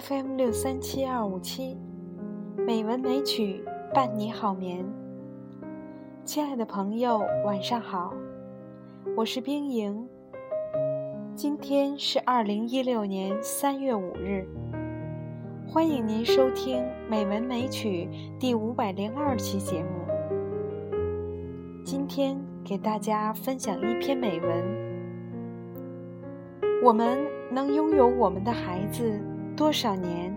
FM 六三七二五七，美文美曲伴你好眠。亲爱的朋友，晚上好，我是冰莹。今天是二零一六年三月五日，欢迎您收听《美文美曲》第五百零二期节目。今天给大家分享一篇美文：我们能拥有我们的孩子。多少年？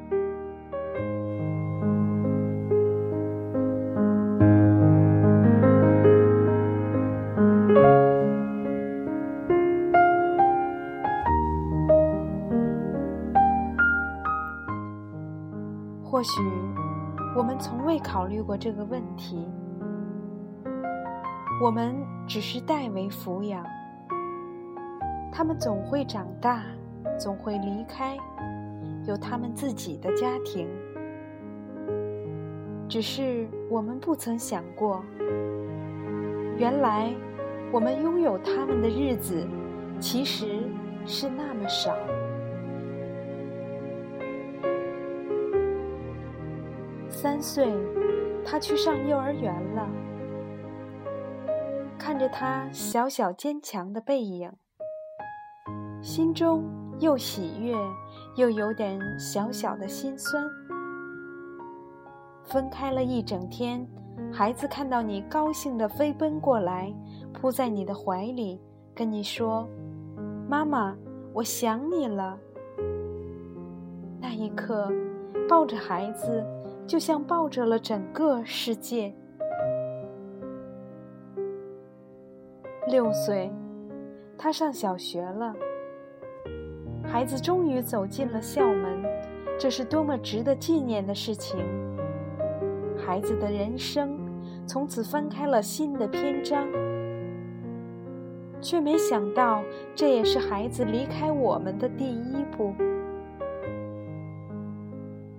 或许我们从未考虑过这个问题。我们只是代为抚养，他们总会长大，总会离开。有他们自己的家庭，只是我们不曾想过，原来我们拥有他们的日子其实是那么少。三岁，他去上幼儿园了，看着他小小坚强的背影，心中又喜悦。又有点小小的心酸。分开了一整天，孩子看到你高兴地飞奔过来，扑在你的怀里，跟你说：“妈妈，我想你了。”那一刻，抱着孩子，就像抱着了整个世界。六岁，他上小学了。孩子终于走进了校门，这是多么值得纪念的事情！孩子的人生从此翻开了新的篇章，却没想到这也是孩子离开我们的第一步。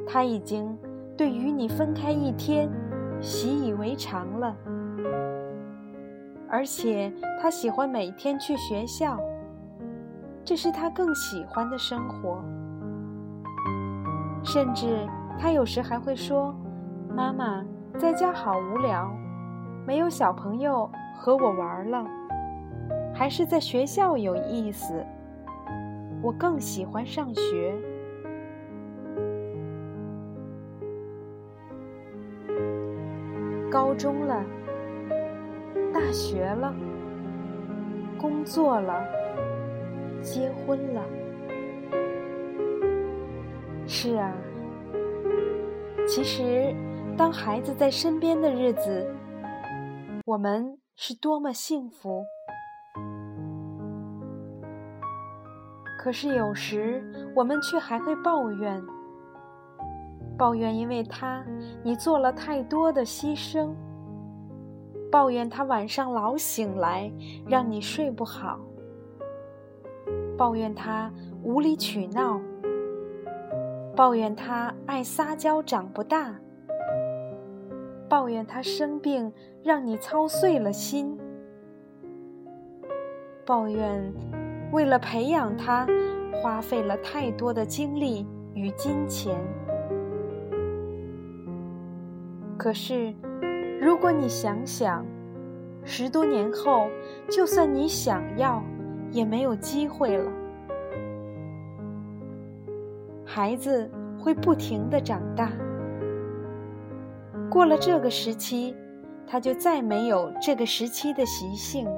他已经对与你分开一天习以为常了，而且他喜欢每天去学校。这是他更喜欢的生活，甚至他有时还会说：“妈妈在家好无聊，没有小朋友和我玩了，还是在学校有意思。我更喜欢上学。”高中了，大学了，工作了。结婚了，是啊。其实，当孩子在身边的日子，我们是多么幸福。可是有时，我们却还会抱怨，抱怨因为他你做了太多的牺牲，抱怨他晚上老醒来，让你睡不好。抱怨他无理取闹，抱怨他爱撒娇长不大，抱怨他生病让你操碎了心，抱怨为了培养他花费了太多的精力与金钱。可是，如果你想想，十多年后，就算你想要。也没有机会了。孩子会不停的长大，过了这个时期，他就再没有这个时期的习性。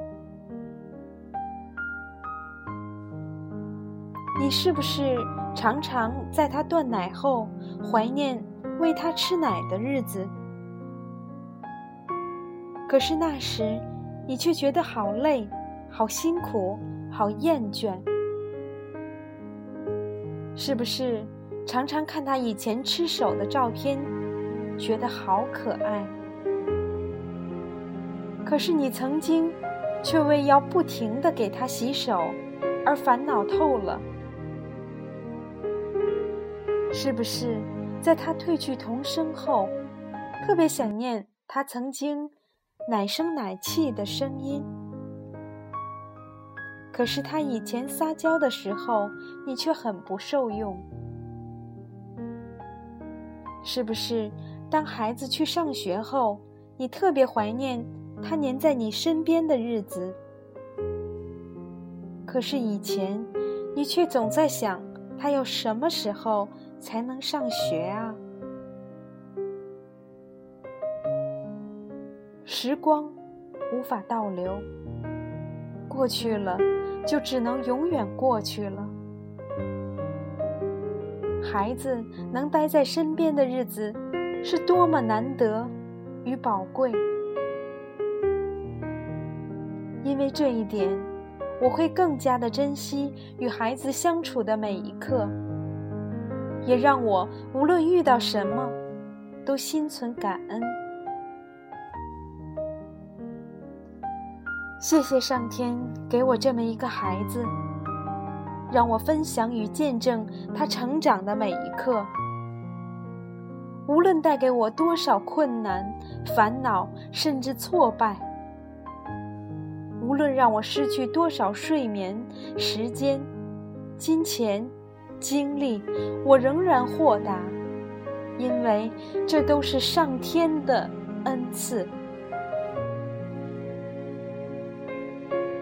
你是不是常常在他断奶后怀念喂他吃奶的日子？可是那时，你却觉得好累，好辛苦。好厌倦，是不是？常常看他以前吃手的照片，觉得好可爱。可是你曾经，却为要不停的给他洗手而烦恼透了。是不是？在他褪去童声后，特别想念他曾经奶声奶气的声音。可是他以前撒娇的时候，你却很不受用。是不是？当孩子去上学后，你特别怀念他黏在你身边的日子。可是以前，你却总在想他要什么时候才能上学啊？时光无法倒流，过去了就只能永远过去了。孩子能待在身边的日子。是多么难得与宝贵！因为这一点，我会更加的珍惜与孩子相处的每一刻，也让我无论遇到什么，都心存感恩。谢谢上天给我这么一个孩子，让我分享与见证他成长的每一刻。无论带给我多少困难、烦恼，甚至挫败；无论让我失去多少睡眠时间、金钱、精力，我仍然豁达，因为这都是上天的恩赐。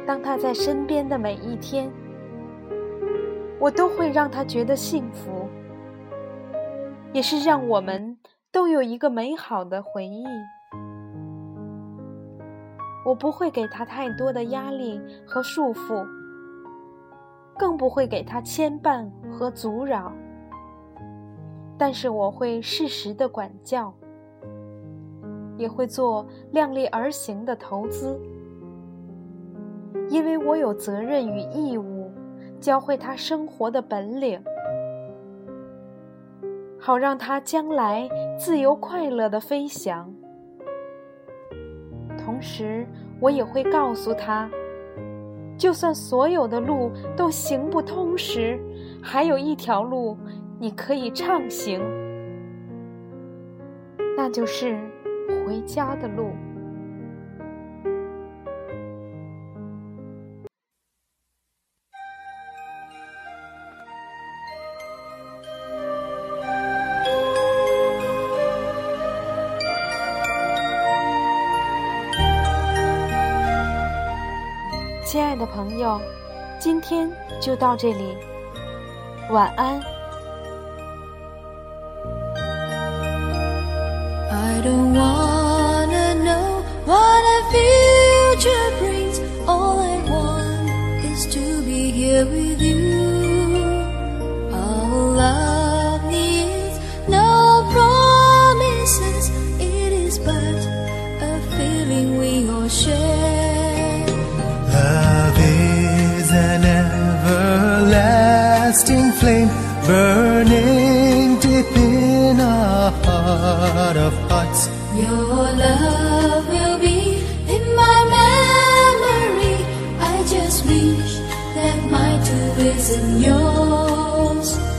当他在身边的每一天，我都会让他觉得幸福。也是让我们都有一个美好的回忆。我不会给他太多的压力和束缚，更不会给他牵绊和阻扰。但是我会适时的管教，也会做量力而行的投资，因为我有责任与义务教会他生活的本领。好让他将来自由快乐的飞翔。同时，我也会告诉他，就算所有的路都行不通时，还有一条路你可以畅行，那就是回家的路。亲爱的朋友，今天就到这里，晚安。Burning deep in our heart of hearts. Your love will be in my memory. I just wish that my too is in yours.